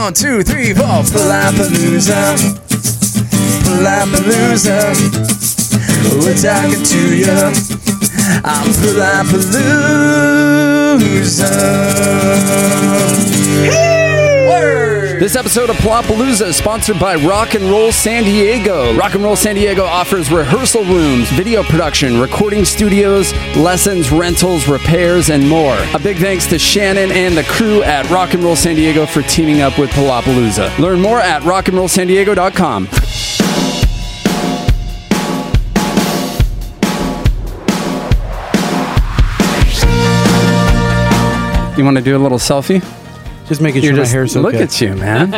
One, two, three, four. Palapalooza. Palapalooza. We're talking to you. I'm Palapalooza. This episode of Palapalooza is sponsored by Rock and Roll San Diego. Rock and Roll San Diego offers rehearsal rooms, video production, recording studios, lessons, rentals, repairs, and more. A big thanks to Shannon and the crew at Rock and Roll San Diego for teaming up with Palapalooza. Learn more at rockandrollsandiego.com. You want to do a little selfie? Just making You're sure just my hair's okay. look at you, man.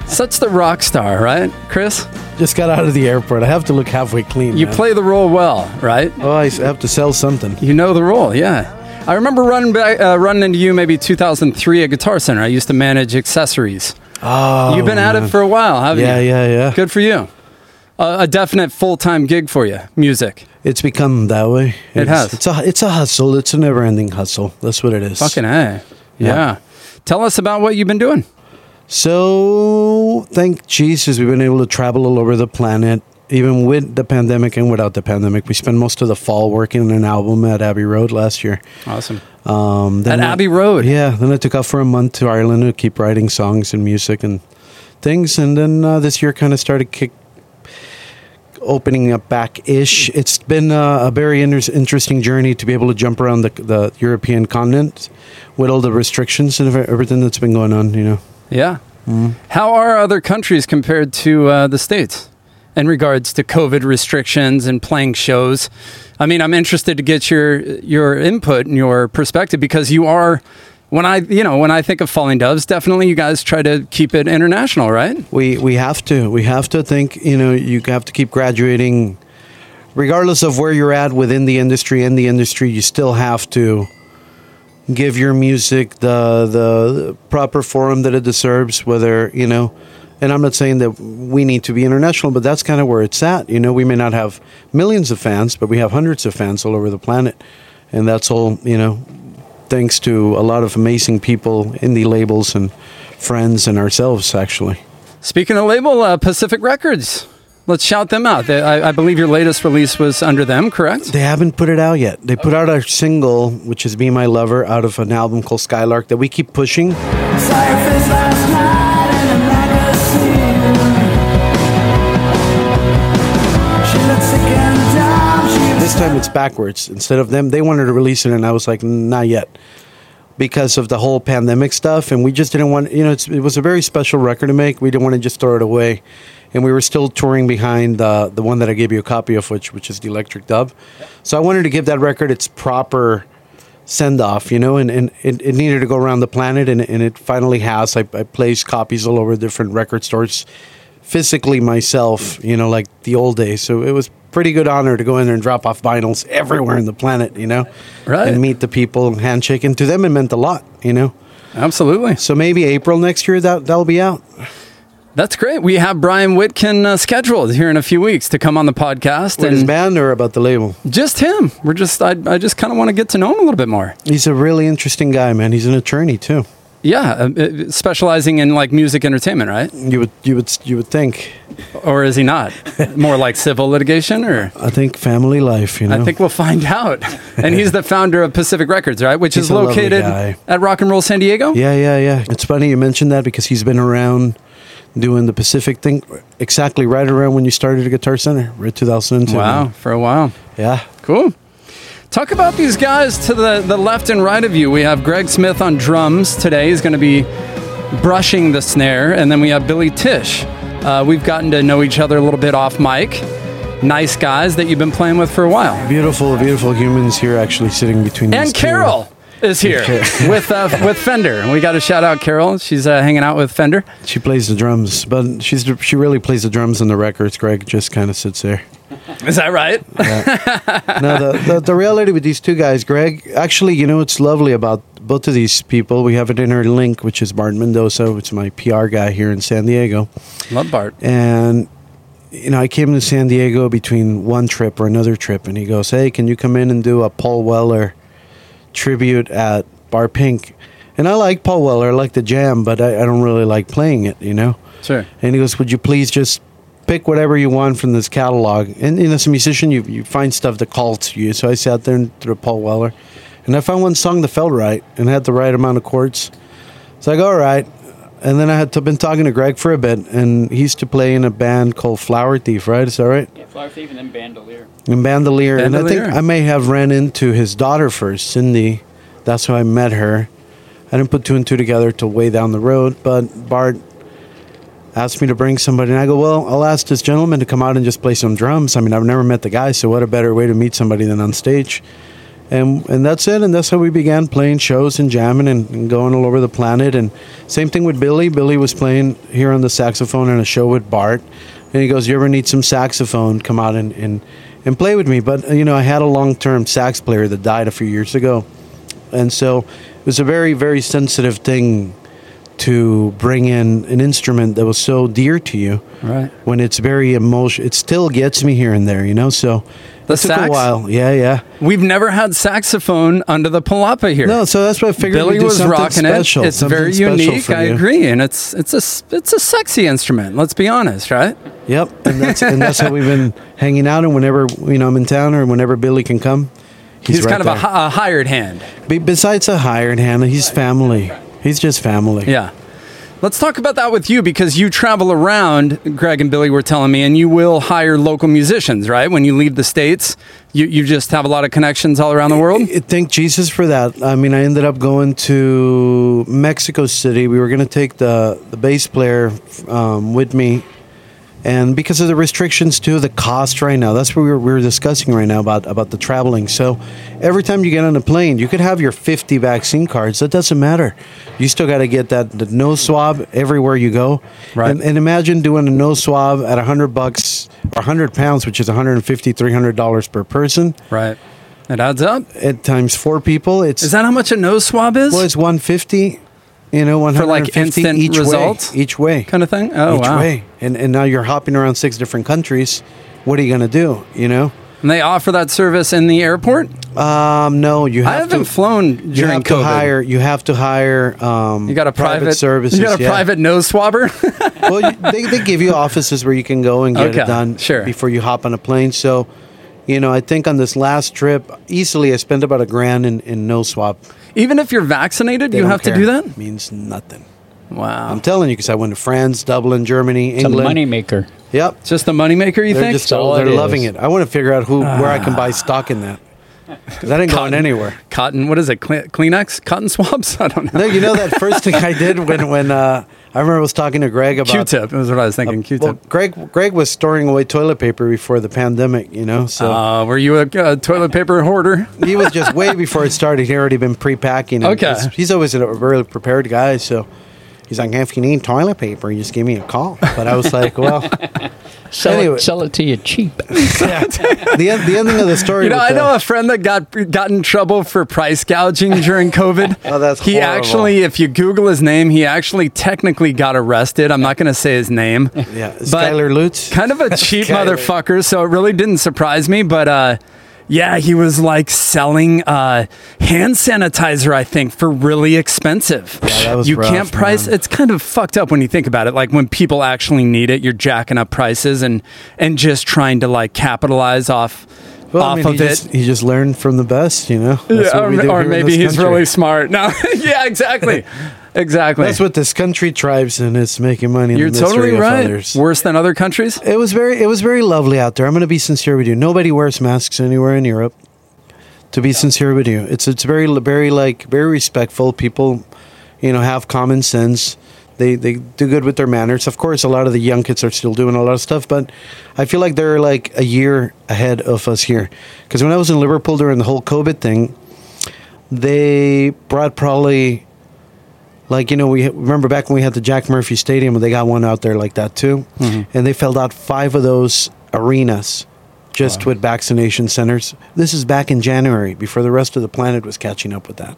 Such the rock star, right, Chris? Just got out of the airport. I have to look halfway clean. You man. play the role well, right? Oh, I have to sell something. You know the role, yeah. I remember running back, uh, running into you maybe 2003 at Guitar Center. I used to manage accessories. Oh, You've been at it for a while, haven't Yeah, you? yeah, yeah. Yeah. Good for you. Uh, a definite full time gig for you, music. It's become that way. It It's- has. It's a it's a hustle. It's a never ending hustle. That's what it is. Fucking A. Yeah. Yeah. Tell us about what you've been doing. So thank Jesus we've been able to travel all over the planet, even with the pandemic and without the pandemic. We spent most of the fall working on an album at Abbey Road last year. Awesome. Um, At I- Abbey Road. Yeah, then I took off for a month to Ireland to keep writing songs and music and things, and then uh, this year kind of started kick opening up back ish. It's been uh, a very inter- interesting journey to be able to jump around the, the European continent with all the restrictions and everything that's been going on. You know, Yeah. How are other countries compared to uh, the States in regards to COVID restrictions and playing shows? I mean, I'm interested to get your your input and your perspective because you are when I you know when I think of Falling Doves, definitely you guys try to keep it international, right? we we have to we have to think. You know, you have to keep graduating, regardless of where you're at within the industry. In the industry, you still have to give your music the the proper forum that it deserves whether you know and i'm not saying that we need to be international but that's kind of where it's at you know we may not have millions of fans but we have hundreds of fans all over the planet and that's all you know thanks to a lot of amazing people indie labels and friends and ourselves actually Speaking of label, uh, Pacific Records. Let's shout them out. They, I, I believe your latest release was under them, correct? they haven't put it out yet they put out a single which is be my lover out of an album called skylark that we keep pushing time it's backwards. Instead of them, they wanted to release it, and I was like, not yet, because of the whole pandemic stuff. And we just didn't want, you know, it was a very special record to make. We didn't want to just throw it away, and we were still touring behind the the one that I gave you a copy of, which which is the Electric Dove. So I wanted to give that record its proper send off, you know, and, and it, it needed to go around the planet, and, and it finally has. I, I placed copies all over different record stores physically myself, you know, like the old days. So it was pretty good honor to go in there and drop off vinyls everywhere in the planet, you know, Right. and meet the people, handshake, and to them it meant a lot, you know. Absolutely. So maybe April next year that that'll be out. That's great. We have Brian Whitkin uh, scheduled here in a few weeks to come on the podcast, With his and band or about the label. just him. We're just I, I just kind of want to get to know him a little bit more. He's a really interesting guy, man. He's an attorney too. Yeah, uh, uh, specializing in like music entertainment, right? You would you would you would think. Or is he not? More like civil litigation, or I think family life, you know. I think we'll find out. And he's the founder of Pacific Records, right? Which He's is located at Rock and Roll San Diego. Yeah, yeah, yeah. It's funny you mentioned that because he's been around doing the Pacific thing exactly right around when you started at Guitar Center, right 2002. Wow, for a while. Yeah. Cool. Talk about these guys to the, the left and right of you. We have Greg Smith on drums today. He's going to be brushing the snare. And then we have Billy Tish. Uh, we've gotten to know each other a little bit off mic. Nice guys that you've been playing with for a while. Beautiful, beautiful humans here actually sitting between these And two. Carol is here with uh, with Fender. We got to shout out Carol. She's uh, hanging out with Fender. She plays the drums, but she's she really plays the drums on the records. Greg just kind of sits there. Is that right? no, the, the, the reality with these two guys, Greg, actually, you know, what's lovely about both of these people. We have an inner link, which is Bart Mendoza, which is my PR guy here in San Diego. Love Bart. And, you know, I came to San Diego between one trip or another trip, and he goes, Hey, can you come in and do a Paul Weller tribute at Bar Pink? And I like Paul Weller, I like the jam, but I, I don't really like playing it, you know? Sure. And he goes, Would you please just pick whatever you want from this catalog? And, you know, as a musician, you, you find stuff that calls to you. So I sat there and through Paul Weller. And I found one song that felt right and had the right amount of chords. So I go, All right. And then I had to, been talking to Greg for a bit, and he used to play in a band called Flower Thief, right? Is that right? Yeah, Flower Thief and then Bandolier. And Bandolier. And I think I may have ran into his daughter first, Cindy. That's how I met her. I didn't put two and two together till way down the road, but Bart asked me to bring somebody, and I go, well, I'll ask this gentleman to come out and just play some drums. I mean, I've never met the guy, so what a better way to meet somebody than on stage? And and that's it, and that's how we began playing shows and jamming and, and going all over the planet. And same thing with Billy. Billy was playing here on the saxophone in a show with Bart, and he goes, "You ever need some saxophone? Come out and and, and play with me." But you know, I had a long term sax player that died a few years ago, and so it was a very very sensitive thing to bring in an instrument that was so dear to you Right. when it's very emotional. It still gets me here and there, you know. So The it took sax? a while. Yeah, yeah. We've never had saxophone under the palapa here. No, so that's why I figured Billy was rocking special, it. It's very unique. I agree, and it's it's a it's a sexy instrument. Let's be honest, right? Yep, and that's and that's how we've been hanging out. And whenever you know I'm in town or whenever Billy can come, he's, He's, right kind of a, a hired hand. Be- Besides a hired hand, he's family. He's just family. Yeah. Let's talk about that with you because you travel around, Greg and Billy were telling me, and you will hire local musicians, right? When you leave the States, you, you just have a lot of connections all around the world. I- Thank Jesus for that. I mean, I ended up going to Mexico City. We were going to take the the bass player um, with me, and because of the restrictions too, the cost right now. That's what we were, we were discussing right now about about the traveling. So every time you get on a plane, you could have your 50 vaccine cards. That doesn't matter. You still got to get that the nose swab everywhere you go. Right. And, and imagine doing a nose swab at 100 bucks or 100 pounds, which is 150 300 dollars per person. Right. It adds up. At times four people, it's Is that how much a nose swab is? well, it's 150. You know, 150 instant each results? way, each way, kind of thing? Oh, each wow. way, and and now you're hopping around six different countries. What are you going to do? You know, And they offer that service in the airport? um, no, you have I have haven't to. flown you during have to COVID. hire. You have to hire. Um, you got a private, services. You got a yeah. private nose swabber? well, you, they, they give you offices where you can go and get Okay, it done sure. before you hop on a plane. So, you know, I think on this last trip, easily I spent about a grand in, in nose swab. Even if you're vaccinated, They you don't have to do that? Means nothing. Wow. I'm telling you because I went to France, Dublin, Germany, It's a England. moneymaker. Yep. Just a moneymaker, you They're think? just all they're it loving is. it. I want to figure out who where I can buy ah. stock in that. 'Cause that ain't going anywhere. Cotton, what is it? Kleenex? Cotton swabs? I don't know. No, you know that first thing I did when when uh, I remember I was talking to Greg about Q-tip is what I was thinking. Q-tip. Well, Greg Greg was storing away toilet paper before the pandemic, you know. So uh, were you a uh, toilet paper hoarder? he was just way before it started. He already been pre-packing. Okay. he's- he's always a really prepared guy. So he's like, if you need toilet paper, you just give me a call. But I was like, well, Sell, Anyway. it, sell it to you cheap. the end, the ending of the story. You know, with I the- know a friend that got got in trouble for price gouging during COVID. Oh, that's he horrible. actually, if you Google his name, he actually technically got arrested. I'm not going to say his name. yeah, but Skylar Lutz. kind of a cheap Skylar. motherfucker, so it really didn't surprise me. But uh, yeah, he was like selling uh, hand sanitizer, I think, for really expensive. Yeah, that was you rough, can't price. man. It's kind of fucked up when you think about it. Like when people actually need it, you're jacking up prices and and just trying to like capitalize off Well, I off mean, of he it. Just, he just learned from the best, you know. That's Yeah, or or maybe he's country. really smart. No, yeah, exactly, exactly. That's what this country thrives in. It's making money. in you're totally right. others. Worse than other countries. It was very, it was very lovely out there. I'm going to be sincere with you. Nobody wears masks anywhere in Europe. To be sincere with you, it's it's very very like very respectful. People, you know, have common sense. They they do good with their manners. Of course, a lot of the young kids are still doing a lot of stuff, but I feel like they're like a year ahead of us here. Because when I was in Liverpool during the whole COVID thing, they brought probably like you know we remember back when we had the Jack Murphy Stadium and they got one out there like that too and they filled out five of those arenas just with vaccination centers this is back in January before the rest of the planet was catching up with that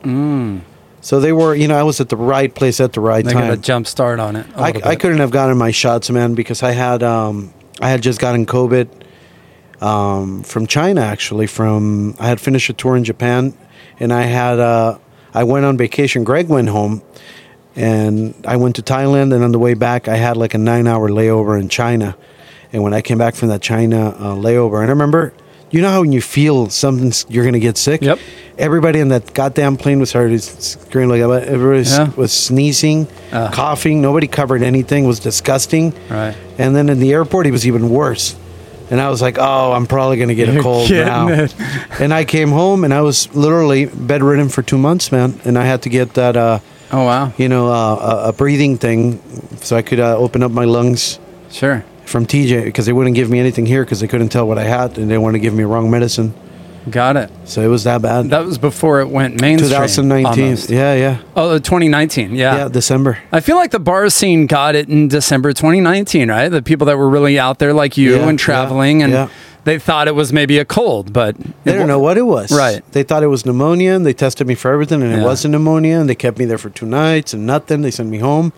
so they were you know I was at the right place at the right time. They got a jump start on it. I, I couldn't have gotten my shots man because I had um I had just gotten COVID um, from China actually from I had finished a tour in Japan and I had uh, I went on vacation. Greg went home, and I went to Thailand. And on the way back, I had like a nine-hour layover in China. And when I came back from that China uh, layover, and I remember, you know how when you feel something's you're gonna get sick. Yep. Everybody in that goddamn plane was started screaming like everybody was- Yeah. was sneezing, Uh. coughing. Nobody covered anything. It was disgusting. Right. And then in the airport, he was even worse. And I was like, oh, I'm probably going to get a You're cold kidding now. it. and I came home and I was literally bedridden for two months, man. And I had to get that, uh, Oh wow. you know, uh, a, a breathing thing so I could uh, open up my lungs Sure. from TJ because they wouldn't give me anything here because they couldn't tell what I had and they wanted to give me wrong medicine. Got it. So it was that bad. That was before it went mainstream. 2019. almost. Yeah, yeah. Oh, 2019. Yeah. Yeah, December. I feel like the bar scene got it in December 2019, right? The people that were really out there like you Yeah, and traveling yeah, and yeah. They thought it was maybe a cold, but They don't know what it was. Right. They thought it was pneumonia and they tested me for everything and Yeah. it wasn't pneumonia and they kept me there for two nights and nothing. They sent me home.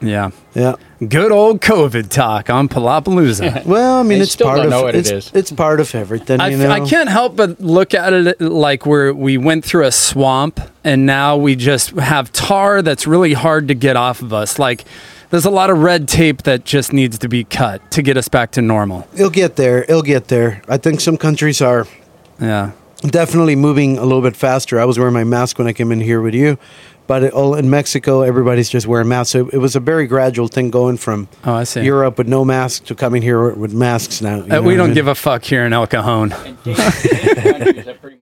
Yeah. Yeah. Good old COVID talk on Palapalooza. Well, I mean, They it's part of it it's, is. it's part of everything. I, you know? I can't help but look at it like we're, we went through a swamp and now we just have tar that's really hard to get off of us. Like, there's a lot of red tape that just needs to be cut to get us back to normal. It'll get there. It'll get there. I think some countries are Yeah. definitely moving a little bit faster. I was wearing my mask when I came in here with you, but it, all in Mexico, everybody's just wearing masks. So it was a very gradual thing going from Oh, I see. Europe with no masks to coming here with masks now. Uh, we don't mean? give a fuck here in El Cajon.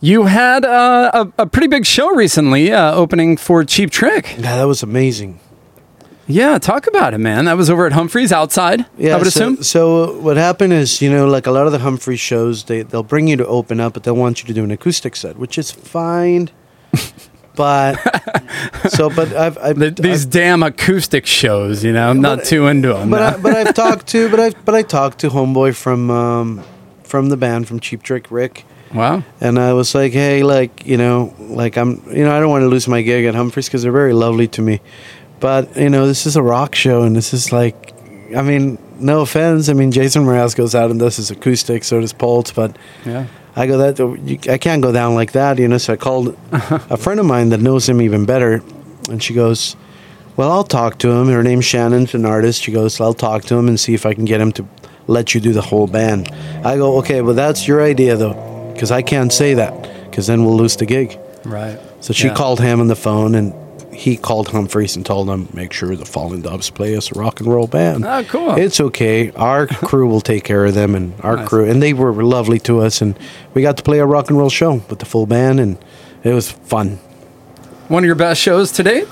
You had uh, a, a pretty big show recently uh, opening for Cheap Trick. Yeah, that was amazing. Yeah, talk about it, man. That was over at Humphreys outside, Yeah, I would so, assume. So what happened is, you know, like a lot of the Humphrey shows, they they'll bring you to open up, but they'll want you to do an acoustic set, which is fine. but so, but I've, I've The, these I've- damn acoustic shows, you know, I'm not too into them. but I, but I've talked to, but I but I talked to homeboy from um, from the band from Cheap Trick, Rick. Wow. And I was like, hey, like, you know, like I'm, you know, I don't want to lose my gig at Humphreys because they're very lovely to me. But, you know, this is a rock show and this is like, I mean, no offense. I mean, Jason Mraz goes out and does his acoustic, so does Poltz, but Yeah. I go that, you, I can't go down like that, you know. So I called a friend of mine that knows him even better and she goes, well, I'll talk to him. Her name's Shannon's an artist. She goes, I'll talk to him and see if I can get him to let you do the whole band. I go, okay, well, that's your idea, though, because I can't say that, because then we'll lose the gig. Right. So she Yeah. called him on the phone, and he called Humphreys and told him, make sure the Fallen Doves play us a rock and roll band. Oh, cool. It's okay. Our crew will take care of them, and our Nice. crew, and they were lovely to us, and we got to play a rock and roll show with the full band, and it was fun. One of your best shows to date?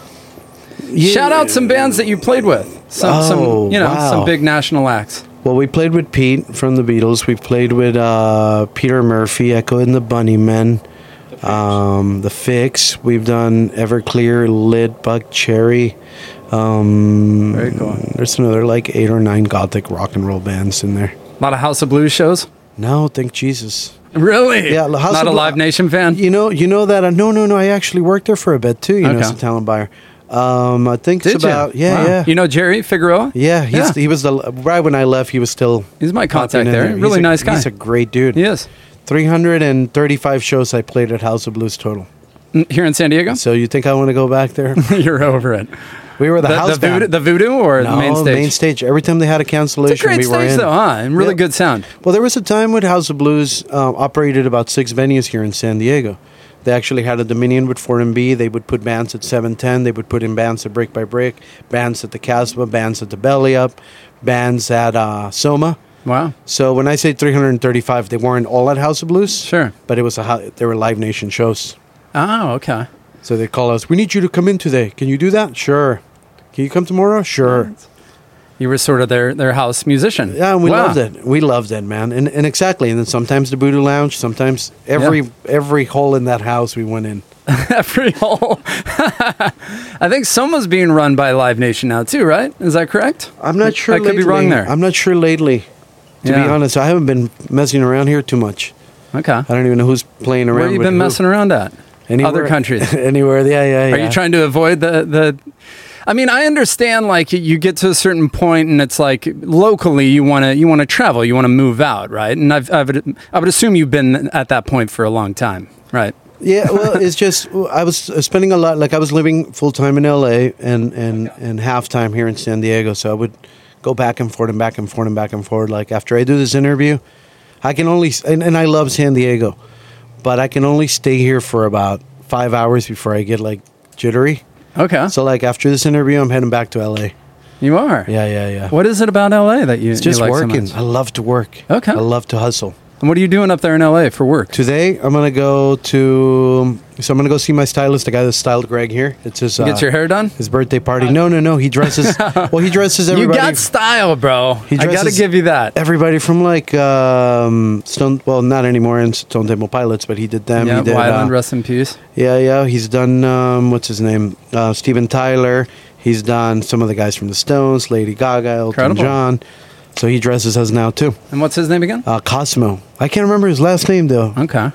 Shout out some bands that you played with. Some, Oh, some you know, wow. some big national acts. Well, we played with Pete from the Beatles. We played with uh, Peter Murphy, Echo and the Bunnymen, um, the Fixx. We've done Everclear, Lit, Buckcherry. Um, Very cool. There's another like eight or nine gothic rock and roll bands in there. A lot of House of Blues shows. No, thank Jesus. Really? Yeah, House not of a Blu- Live Nation fan. You know, you know that. Uh, no, no, no. I actually worked there for a bit too. You know, Okay. as a talent buyer. Um, I think Did it's about you? yeah, Wow. yeah. You know Jerry Figueroa? yeah, he's, Yeah. he was the right when I left. He was still He's my contact there. He's Really a- nice guy. He's a great dude. He is. 335 shows I played at House of Blues total. Mm, Here in San Diego? So you think I want to go back there? You're over it. We were the, The, house the, voodoo, band. the voodoo or no, the main stage? main stage. Every time they had a cancellation, It's a great we were stage in. though, huh? And really Yeah. good sound. Well, there was a time when House of Blues um, operated about six venues here in San Diego. They actually had a Dominion with 4MB. They would put bands at 710. They would put in bands at Brick by Brick, bands at the Casbah, bands at the Belly Up, bands at uh, Soma. Wow. So when I say 335, they weren't all at House of Blues. Sure. But it was a hou- they were Live Nation shows. Oh, okay. So they call us. We need you to come in today. Can you do that? Sure. Can you come tomorrow? Sure. You were sort of their, their house musician. Yeah, and we Wow. loved it. We loved it, man. And and exactly. And then sometimes the Voodoo Lounge. Sometimes every Yeah. every hole in that house we went in. Every hole. I think Soma's being run by Live Nation now too, right? Is that correct? I'm not sure. I could be wrong there. I'm not sure lately. To be honest, I haven't been messing around here too much. Okay. I don't even know who's playing around. Where have you been who. messing around at? Anywhere- Other countries. Anywhere? Yeah, yeah, yeah. Are you trying to avoid the the? I mean, I understand like you get to a certain point and it's like locally you want to you want to travel, you want to move out, right? And I've, I've I would assume you've been at that point for a long time, right? Yeah, well, it's just I was spending a lot. Like I was living full time in L.A. and and and half time here in San Diego, so I would go back and forth and back and forth and back and forth. Like after I do this interview, I can only and, and I love San Diego, but I can only stay here for about five hours before I get like jittery. Okay. So like after this interview, I'm heading back to L.A. you are. Yeah, yeah, yeah. What is it about LA that you It's just you like so working. much? I love to work. Okay. I love to hustle. And what are you doing up there in LA for work? Today, I'm gonna go to. So I'm gonna go see my stylist, the guy that styled Greg here. It's his. You get uh, your hair done? His birthday party. No, no, no. He dresses. well, he dresses You everybody. got style, bro. He I got to give you that. everybody from like um, Stone. Well, not anymore in Stone Temple Pilots, but he did them. Yeah, he did. Weiland, uh, rest in peace. yeah, yeah. He's done. Um, what's his name? Uh, Steven Tyler. He's done some of the guys from the Stones, Lady Gaga, Elton Incredible. John. So he dresses us now too. And what's his name again? Uh, Cosmo. I can't remember his last name though. Okay.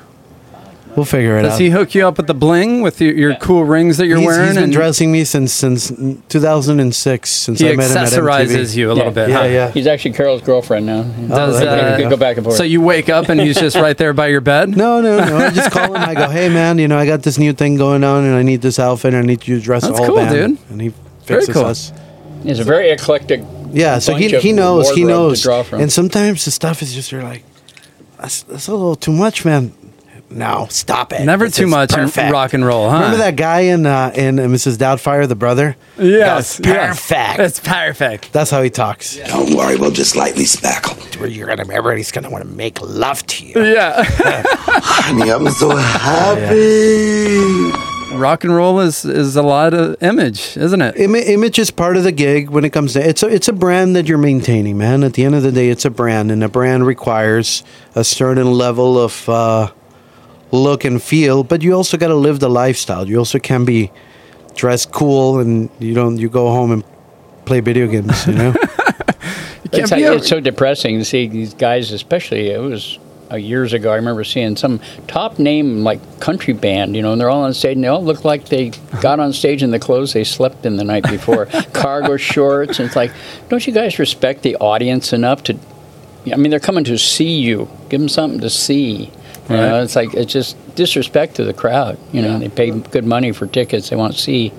We'll figure it Does out. Does he hook you up with the bling with your, your cool rings that you're he's, wearing? he's been and dressing me since since 2006. Since he I met him at MTV. accessorizes you a little bit. Yeah, huh? yeah. He's actually Carol's girlfriend now. Does, Oh, They uh, could go back and forth. So you wake up and he's just right there by your bed? No, no, no. I just call him. I go, hey man, you know, I got this new thing going on, and I need this outfit. and I need you to dress That's the whole cool, band. dude. And he Very fixes cool. us. He's a very eclectic. Yeah, so he, he knows. He knows. draw from. And sometimes the stuff is just you're like, that's, that's a little too much, man. No, stop it. Never This too is much in perfect. rock and roll, huh? Remember that guy in uh, in uh, Mrs. Doubtfire, the brother? Yes. That's perfect. yes. It's perfect. That's how he talks. Don't worry, we'll just lightly spackle. Where you're gonna, everybody's gonna want to make love to you. Yeah. Honey, I'm so happy. Rock and roll is, is a lot of image, isn't it? Ima- image is part of the gig when it comes to it's a it's a brand that you're maintaining, man. At the end of the day, it's a brand, and a brand requires a certain level of uh, look and feel. But you also got to live the lifestyle. You also can be dressed cool, and you don't you go home and play video games. You know, can't It's, be a- it's so depressing to see these guys, especially it was uh, years ago. I remember seeing some top name like country band, you know, and they're all on stage and they all look like they got on stage in the clothes they slept in the night before, cargo shorts. And it's like, don't you guys respect the audience enough to? I mean, they're coming to see you. Give them something to see. You know, it's like it's just disrespect to the crowd. You know, they pay good money for tickets. They want to see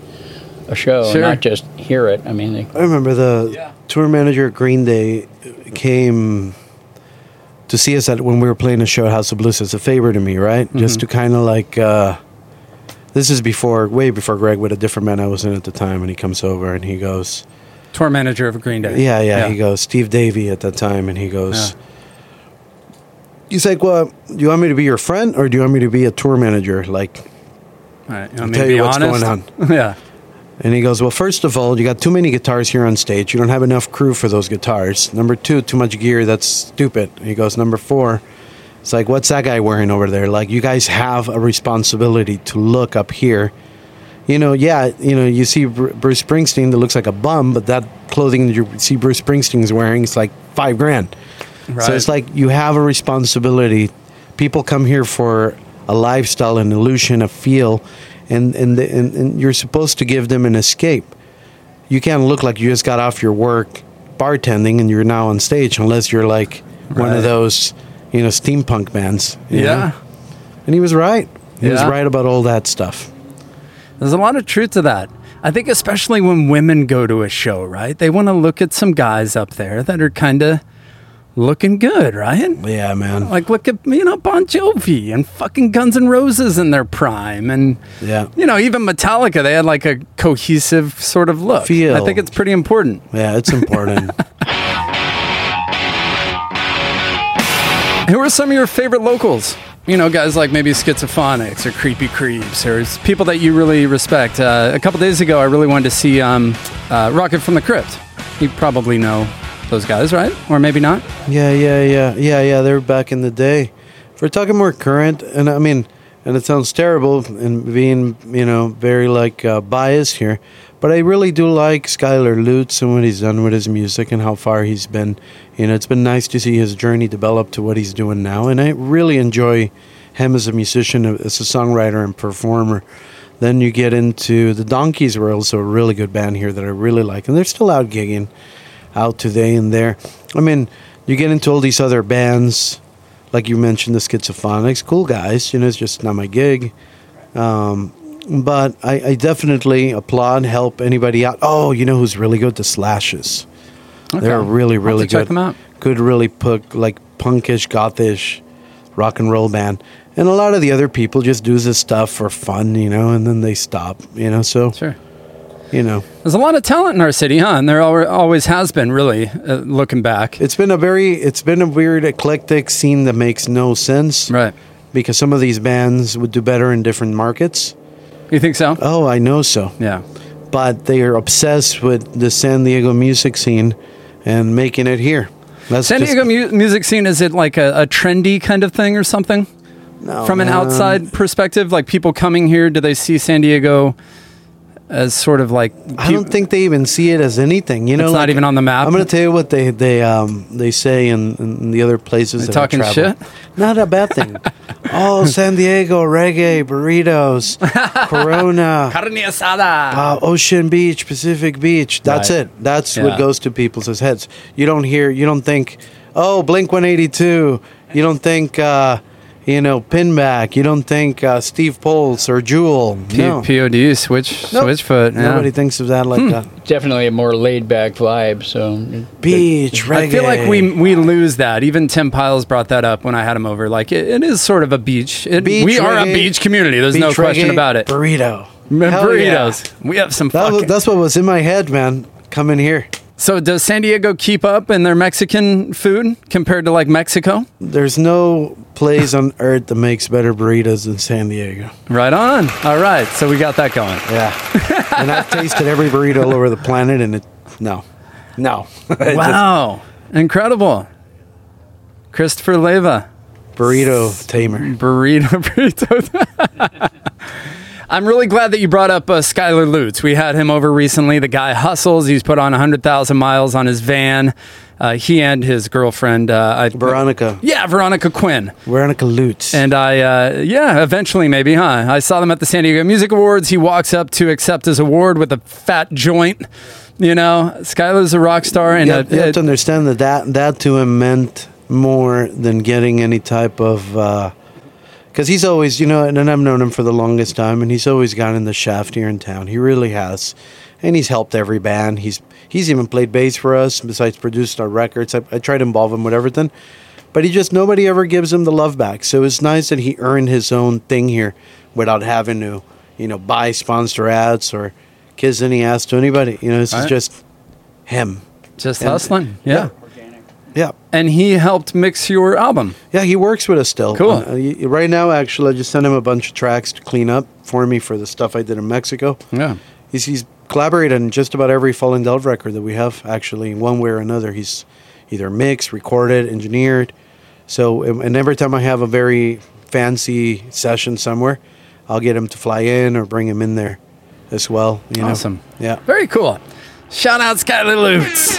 a show, Sure. not just hear it. I mean, they, I remember the tour manager at Green Day came to see us at when we were playing a show at House of Blues as a favor to me, right? Just to kind of like. Uh, this is before, way before Greg, with a different man I was in at the time, and he comes over and he goes, Tour manager of Green Day. Yeah, yeah. He goes, Steve Davey at that time, and he goes, Yeah. He's like, Well, do you want me to be your friend or do you want me to be a tour manager? Like, All right. I'll me tell to you what's honest? going yeah. And he goes, Well, first of all, you got too many guitars here on stage. You don't have enough crew for those guitars. Number two, too much gear. That's stupid. And he goes, Number four, it's like, What's that guy wearing over there? Like, you guys have a responsibility to look up here. You know, yeah, you know, you see Bru- Bruce Springsteen that looks like a bum, but that clothing that you see Bruce Springsteen's wearing is like five grand. So it's like you have a responsibility. People come here for a lifestyle, an illusion, a feel, and and, the, and and you're supposed to give them an escape. You can't look like you just got off your work bartending and you're now on stage unless you're like one of those, you know, steampunk bands. Yeah. know? And he was right. He was right about all that stuff. There's a lot of truth to that. I think especially when women go to a show, right? They want to look at some guys up there that are kind of looking good, right? Yeah, man. Like look at you know Bon Jovi and fucking Guns N' Roses in their prime, and Yeah. you know even Metallica. They had like a cohesive sort of look. Feel. I think it's pretty important. Yeah, it's important. Who are some of your favorite locals? You know, guys like maybe Schizophonics or Creepy Creeps or people that you really respect. Uh, a couple days ago, I really wanted to see um, uh, Rocket from the Crypt. You probably know those guys, right? Or maybe not. Yeah, yeah, yeah, yeah, yeah. They were back in the day. If we're talking more current, and I mean, and it sounds terrible and being, you know, very like uh, biased here, but I really do like Skylar Lutz and what he's done with his music and how far he's been. You know, it's been nice to see his journey develop to what he's doing now, and I really enjoy him as a musician, as a songwriter and performer. Then you get into the Donkeys were also a really good band here that I really like, and they're still out gigging, out today and there. I mean, you get into all these other bands, like you mentioned, the Schizophonics, cool guys. You know, it's just not my gig. Um, but I, I definitely applaud, help anybody out. Oh, you know who's really good? The Slashes. They're really, really to check them out. Good, really put like punkish, gothish, rock and roll band. And a lot of the other people just do this stuff for fun, you know, and then they stop, you know. So, Sure. You know, There's a lot of talent in our city, huh? And there always has been, really, uh, looking back. it's been a very, it's been a weird, eclectic scene that makes no sense Right. because some of these bands would do better in different markets. You think so? Oh, I know so. Yeah. but they are obsessed with the San Diego music scene and making it here. That's San Diego mu- music scene, is it like a, a trendy kind of thing or something? No, From an outside perspective, like people coming here, do they see San Diego as sort of like. I don't think they even see it as anything. You know, It's not even on the map? I'm going to tell you what they they um they say in, in the other places. They that talking shit? Not a bad thing. oh, San Diego reggae burritos, Corona. Carne asada. Uh, Ocean Beach, Pacific Beach. That's Right. it. That's Yeah. what goes to people's heads. You don't hear. You don't think. Oh, Blink One Eighty Two. You don't think. Uh, you know, Pinback. You don't think uh, Steve Poltz or Jewel. P- no. POD, switch, Nope. switchfoot. Yeah. Nobody thinks of that like Hmm. that. Definitely a more laid back vibe. So Beach reggae. I feel like we we lose that. Even Tim Pyles brought that up when I had him over. Like it, it is sort of a beach. It, Beach we are a beach community. There's no question reggae about it. Burrito. Man, Hell yeah. burritos. We have some That was, that's what was in my head, man. Coming here. So does San Diego keep up in their Mexican food compared to like Mexico? There's no place on earth that makes better burritos than San Diego. Right on. All right. So we got that going. Yeah. and I've tasted every burrito all over the planet, and it, no. No. It just- Wow. Incredible. Christopher Leva. burrito tamer. Burrito burrito. I'm really glad that you brought up uh, Skylar Lutz. We had him over recently. The guy hustles. He's put on 100,000 miles on his van. Uh, he and his girlfriend, uh, I, Veronica. yeah, Veronica Quinn. Veronica Lutz. And I, uh, yeah, eventually maybe, huh? I saw them at the San Diego Music Awards. He walks up to accept his award with a fat joint. You know, Skylar's a rock star, and you have, uh, you have to understand that, that that to him meant more than getting any type of because he's always you know and I've known him for the longest time and he's always gone in the shaft here in town. He really has. And he's helped every band. He's he's even played bass for us besides produced our records. I, I try to involve him with everything. But he just nobody ever gives him the love back. So it's nice that he earned his own thing here without having to you know buy sponsor ads or kiss any ass to anybody. You know this is Right. just him. Just and- hustling. yeah. yeah And he helped mix your album. Yeah, he works with us still. Cool. Uh, right now, actually, I just sent him a bunch of tracks to clean up for me for the stuff I did in Mexico. Yeah. He's, he's collaborated on just about every Fallen Doves record that we have, actually, in one way or another. He's either mixed, recorded, engineered. So, and and every time I have a very fancy session somewhere, I'll get him to fly in or bring him in there as well. You know? Awesome. Yeah. Very cool. Shout out Skylar Lutz.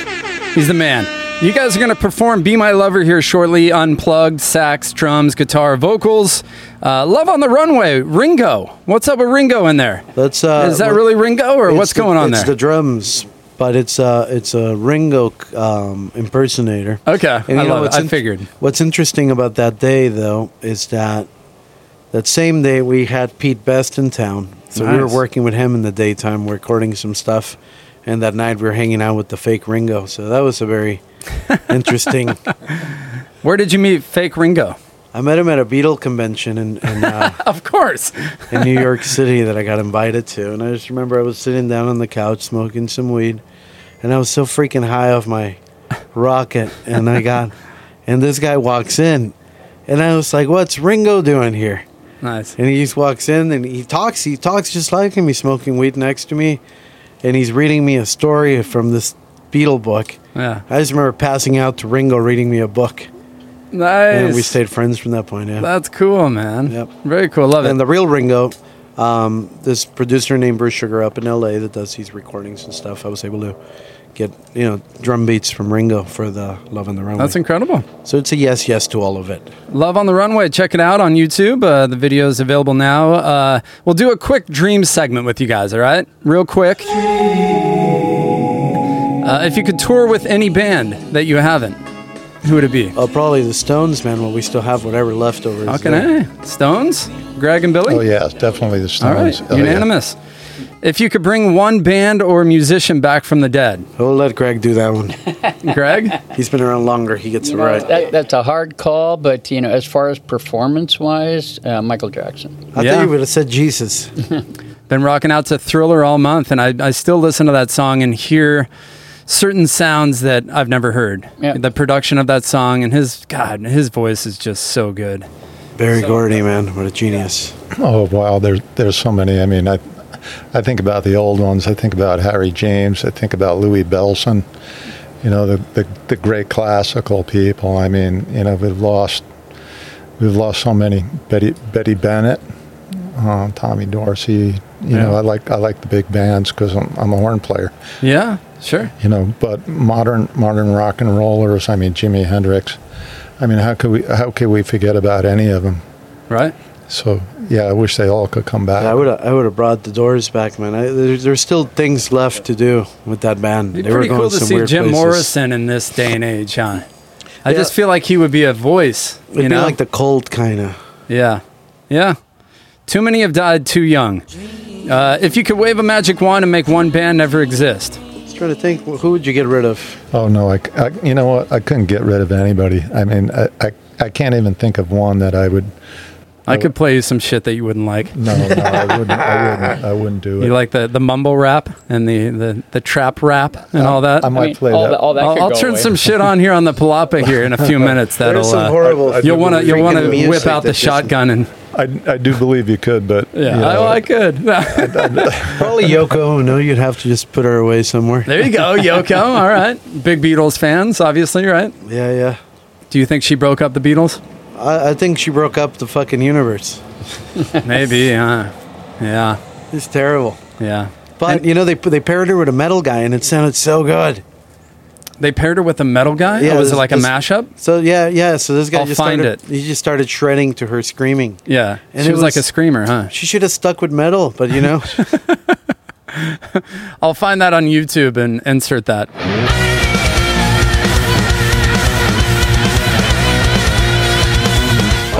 He's the man. You guys are going to perform Be My Lover here shortly. Unplugged, sax, drums, guitar, vocals. Uh, Love on the Runway, Ringo. What's up with Ringo in there? That's, uh, Is that well, really Ringo or It's what's the- going on it's there? the drums, but it's uh it's a Ringo um, impersonator. okay, And I know love it. I in- figured. What's interesting about that day, though, is that that same day we had Pete Best in town. So we were working with him in the daytime, recording some stuff, and that night we were hanging out with the fake Ringo. So that was a very interesting. Where did you meet fake Ringo? I met him at a Beatle convention in in, uh, Of course. in New York City that I got invited to, and I just remember I was sitting down on the couch smoking some weed, and I was so freaking high off my rocket, and I got, and this guy walks in, and I was like, "What's Ringo doing here?" Nice. And he just walks in and he talks. He talks just like him. He's smoking weed next to me, and he's reading me a story from this Beatle book. Yeah. I just remember passing out to Ringo reading me a book, Nice. and we stayed friends from that point. Yeah. That's cool, man. Yep. Very cool. Love And it. And the real Ringo, um, this producer named Bruce Sugar up in L.A. that does these recordings and stuff. I was able to get you know drum beats from Ringo for the Love on the Runway. That's incredible. so it's a yes, yes to all of it. Love on the Runway. Check it out on YouTube. Uh, the video is available now. Uh, we'll do a quick dream segment with you guys, all right? Real quick. Uh, if you could tour with any band that you haven't, who would it be? Oh, probably the Stones, man. Well, we still have whatever leftovers. Okay, there. hey, Stones? Greg and Billy? Oh yeah, definitely the All right, Stones. Oh, yeah. unanimous. If you could bring one band or musician back from the dead, We'll let Greg do that one. Greg? He's been around longer. He gets You it right. that, that's a hard call, but you know, as far as performance-wise, uh, Michael Jackson. I Yeah. thought you would have said Jesus. Been rocking out to Thriller all month, and I, I still listen to that song and hear certain sounds that I've never heard. Yeah. The production of that song and his God, his voice is just so good. Berry Gordy, man, what a genius. Oh wow, there's there's so many. I mean, I I think about the old ones. I think about Harry James. I think about Louis Bellson. You know, the the, the great classical people. I mean, you know, we've lost we've lost so many. Betty Betty Bennett, uh, Tommy Dorsey. You know, I like I like the big bands because I'm, I'm a horn player. Yeah, sure. you know but modern modern rock and rollers i mean jimi hendrix i mean how could we how could we forget about any of them Right? so yeah i wish they all could come back I would have I would have brought the Doors back, man. I, there's, there's still things left to do with that band. It'd be They were pretty going cool to see Jim places. Morrison in this day and age, huh? I Yeah. just feel like he would be a voice. It'd you be know? like the cold kind of. Yeah. Yeah. Too many have died too young. Uh, if you could wave a magic wand and make one band never exist, Just trying to think, wh- who would you get rid of? oh no I, I- you know what i couldn't get rid of anybody i mean I, I i can't even think of one that i would I could play you some shit that you wouldn't like. no no i wouldn't i wouldn't i wouldn't do it You like the, the mumble rap and the, the, the trap rap and all that? I might I mean, play all that. that. All that I'll, I'll turn away. some shit on here on the palapa here in a few minutes. That'll There's some uh, horrible. you'll want to you'll want to whip out the that shotgun and I, I do believe you could but yeah, you know, I, I could. Probably Yoko No, You'd have to just put her away somewhere. there you go, Yoko. All right, big Beatles fans, obviously, right? Yeah, yeah. Do you think she broke up the Beatles? I, I think she broke up the fucking universe. Maybe. Uh, yeah, It's terrible. yeah. But And- you know they they paired her with a metal guy, and it sounded so good. They paired her with a metal guy. Yeah, was it this- like a this- mashup? So yeah, yeah. So this guy I'll just find started, it. He just started shredding to her screaming. Yeah, And she it was, like a screamer, huh? She should have stuck with metal, but you know, I'll find that on YouTube and insert that.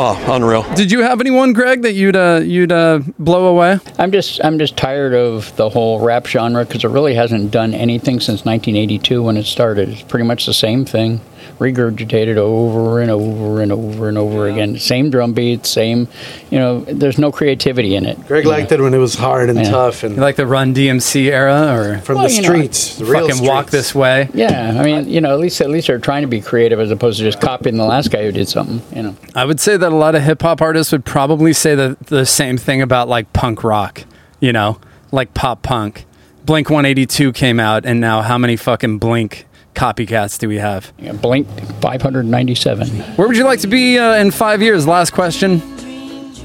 Oh, unreal. Did you have anyone, Greg, that you'd uh, you'd uh, blow away? I'm just I'm just tired of the whole rap genre because it really hasn't done anything since 1982 when it started. It's pretty much the same thing, regurgitated over and over and over and over again. Same drum beats, same, you know. There's no creativity in it. Greg liked know. it when it was hard and Yeah. tough and You like the Run DMC era, or from Well, the you know, streets, the real fucking walk this way? Yeah, I mean, you know, at least at least they're trying to be creative as opposed to just copying the last guy who did something. You know. I would say that a lot of hip hop artists would probably say the the same thing about like punk rock, you know, like pop punk. Blink 182 came out, and now how many fucking Blink copycats do we have? Yeah, Blink 597. Where would you like to be uh, in five years? Last question.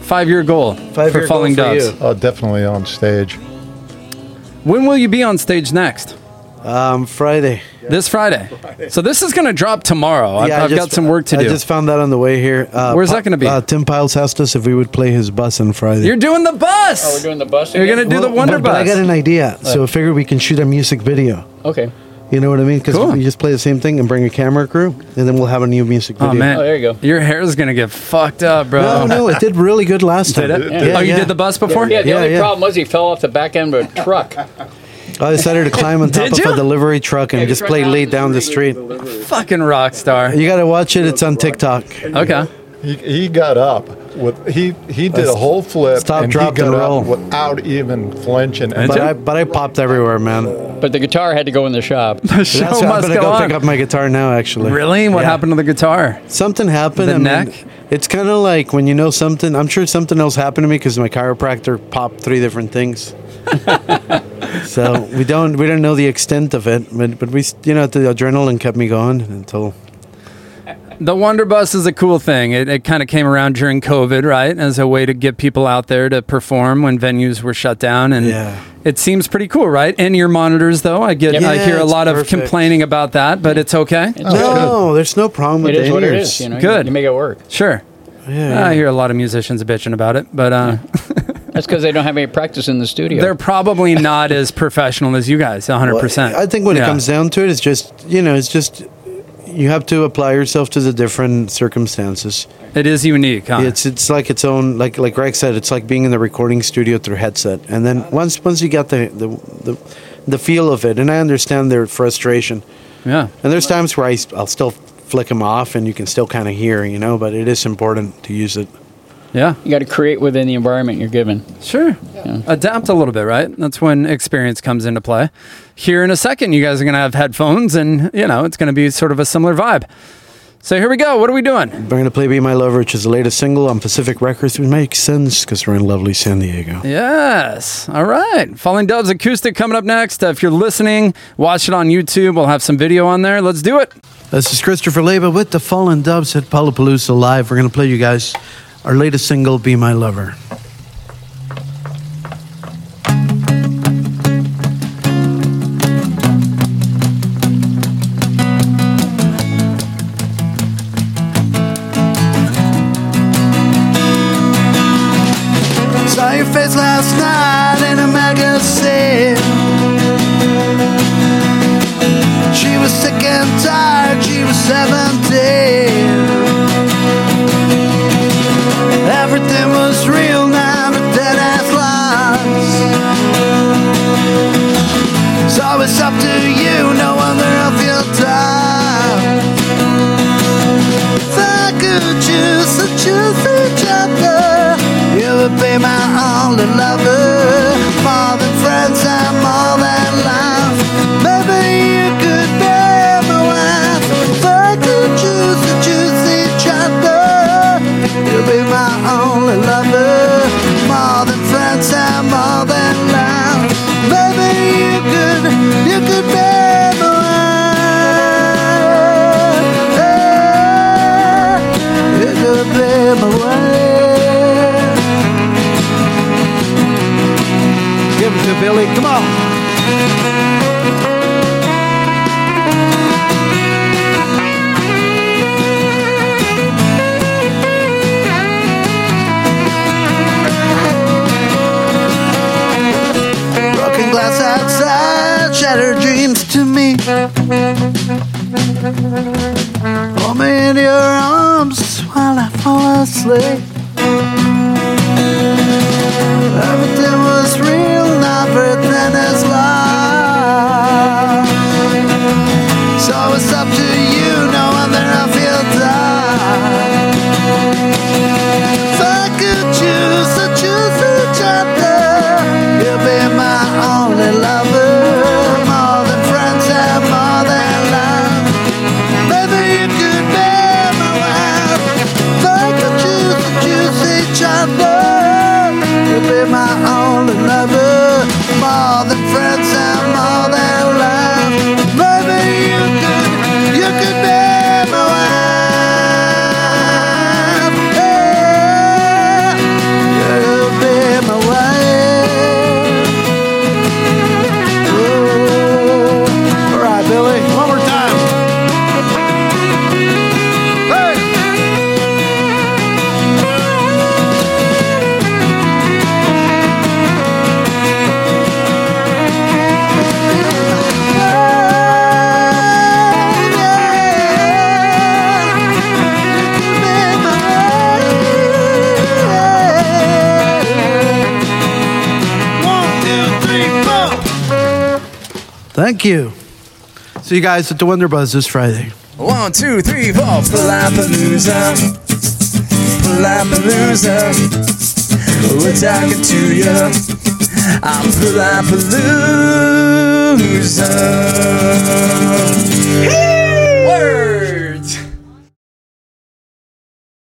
Five year goal Five-year for goal for Doves. you. oh definitely on stage When will you be on stage next? Um, Friday. This Friday. So this is going to drop tomorrow. I've, Yeah, I I've just- got some work to do. I just found that on the way here. Uh, Where's Pa- that gonna be? Uh, Tim Pyles asked us if we would play his bus on Friday. You're doing the bus. Oh, we're doing the bus. You're again? gonna do the Well, Wonder but, but I got an idea, so I figure we can shoot a music video. Okay. You know what I mean? Because Cool. we just play the same thing and bring a camera crew, and then we'll have a new music oh, video. Oh man, Oh, there you go. Your hair is gonna get fucked up, bro. No, no, it did really good last time. Did it? Yeah, oh, you yeah. did the bus before? Yeah, the Yeah, only yeah. problem was he fell off the back end of a truck. I decided to climb on top Did of you? a delivery truck and Yeah, just just play run lead down down the the street. Fucking rock star. You got to watch it. It's on TikTok. Okay. He, he got up with he he did a whole flip Stop, and drop, he got and up roll. without even flinching. And But? I, but I popped everywhere, man. But the guitar had to go in the shop. The show That's why I'm must gonna go go on. pick up my guitar now. Actually, Really? What Yeah. happened to the guitar? Something happened. The I mean, neck? it's kind of like when you know something. I'm sure something else happened to me because my chiropractor popped three different things. so we don't we don't know the extent of it, but but we s- you know the adrenaline kept me going until The Wonder Bus is a cool thing. It, it kind of came around during COVID, right? As a way to get people out there to perform when venues were shut down. And Yeah. it seems pretty cool, right? And your monitors, though. I get, Yep. I hear a it's lot of complaining about that, but it's okay. It's no, there's no problem with It the is what it You know, Good. You, you make it work. Sure. Yeah, I hear a lot of musicians bitching about it, but uh, That's because they don't have any practice in the studio. they're probably not as professional as you guys, 100%. I think when Yeah. it comes down to it, it's just you know, it's just you have to apply yourself to the different circumstances. it is unique, huh? It's it's like its own like like Greg said, it's like being in the recording studio through headset. And then once once you get the the the, the feel of it, and I understand their frustration. yeah. And there's times where I, will still flick them off, and you can still kind of hear, you know. But it is important to use it. Yeah. you got to create within the environment you're given. Sure. Adapt a little bit, right? That's when experience comes into play. Here in a second, you guys are going to have headphones, and, you know, it's going to be sort of a similar vibe. So here we go. What are we doing? We're going to play Be My Lover, which is the latest single on Pacific Records. It makes sense because we're in lovely San Diego. Yes. All right. Fallen Doves Acoustic coming up next. Uh, if you're listening, watch it on YouTube. We'll have some video on there. Let's do it. This is Christopher Leba with the Fallen Doves at Palapalooza Live. We're going to play you guys our latest single, Be My Lover. Saw your face last night in a magazine. She was sick and tired, she was 17. My only lover. Hold me in your arms while I fall asleep. Everything was real, lost. So it's up to See you guys at the Wonder Buzz this Friday. One, two, three, four. Palapalooza. Palapalooza. We're talking to you. I'm Palapalooza.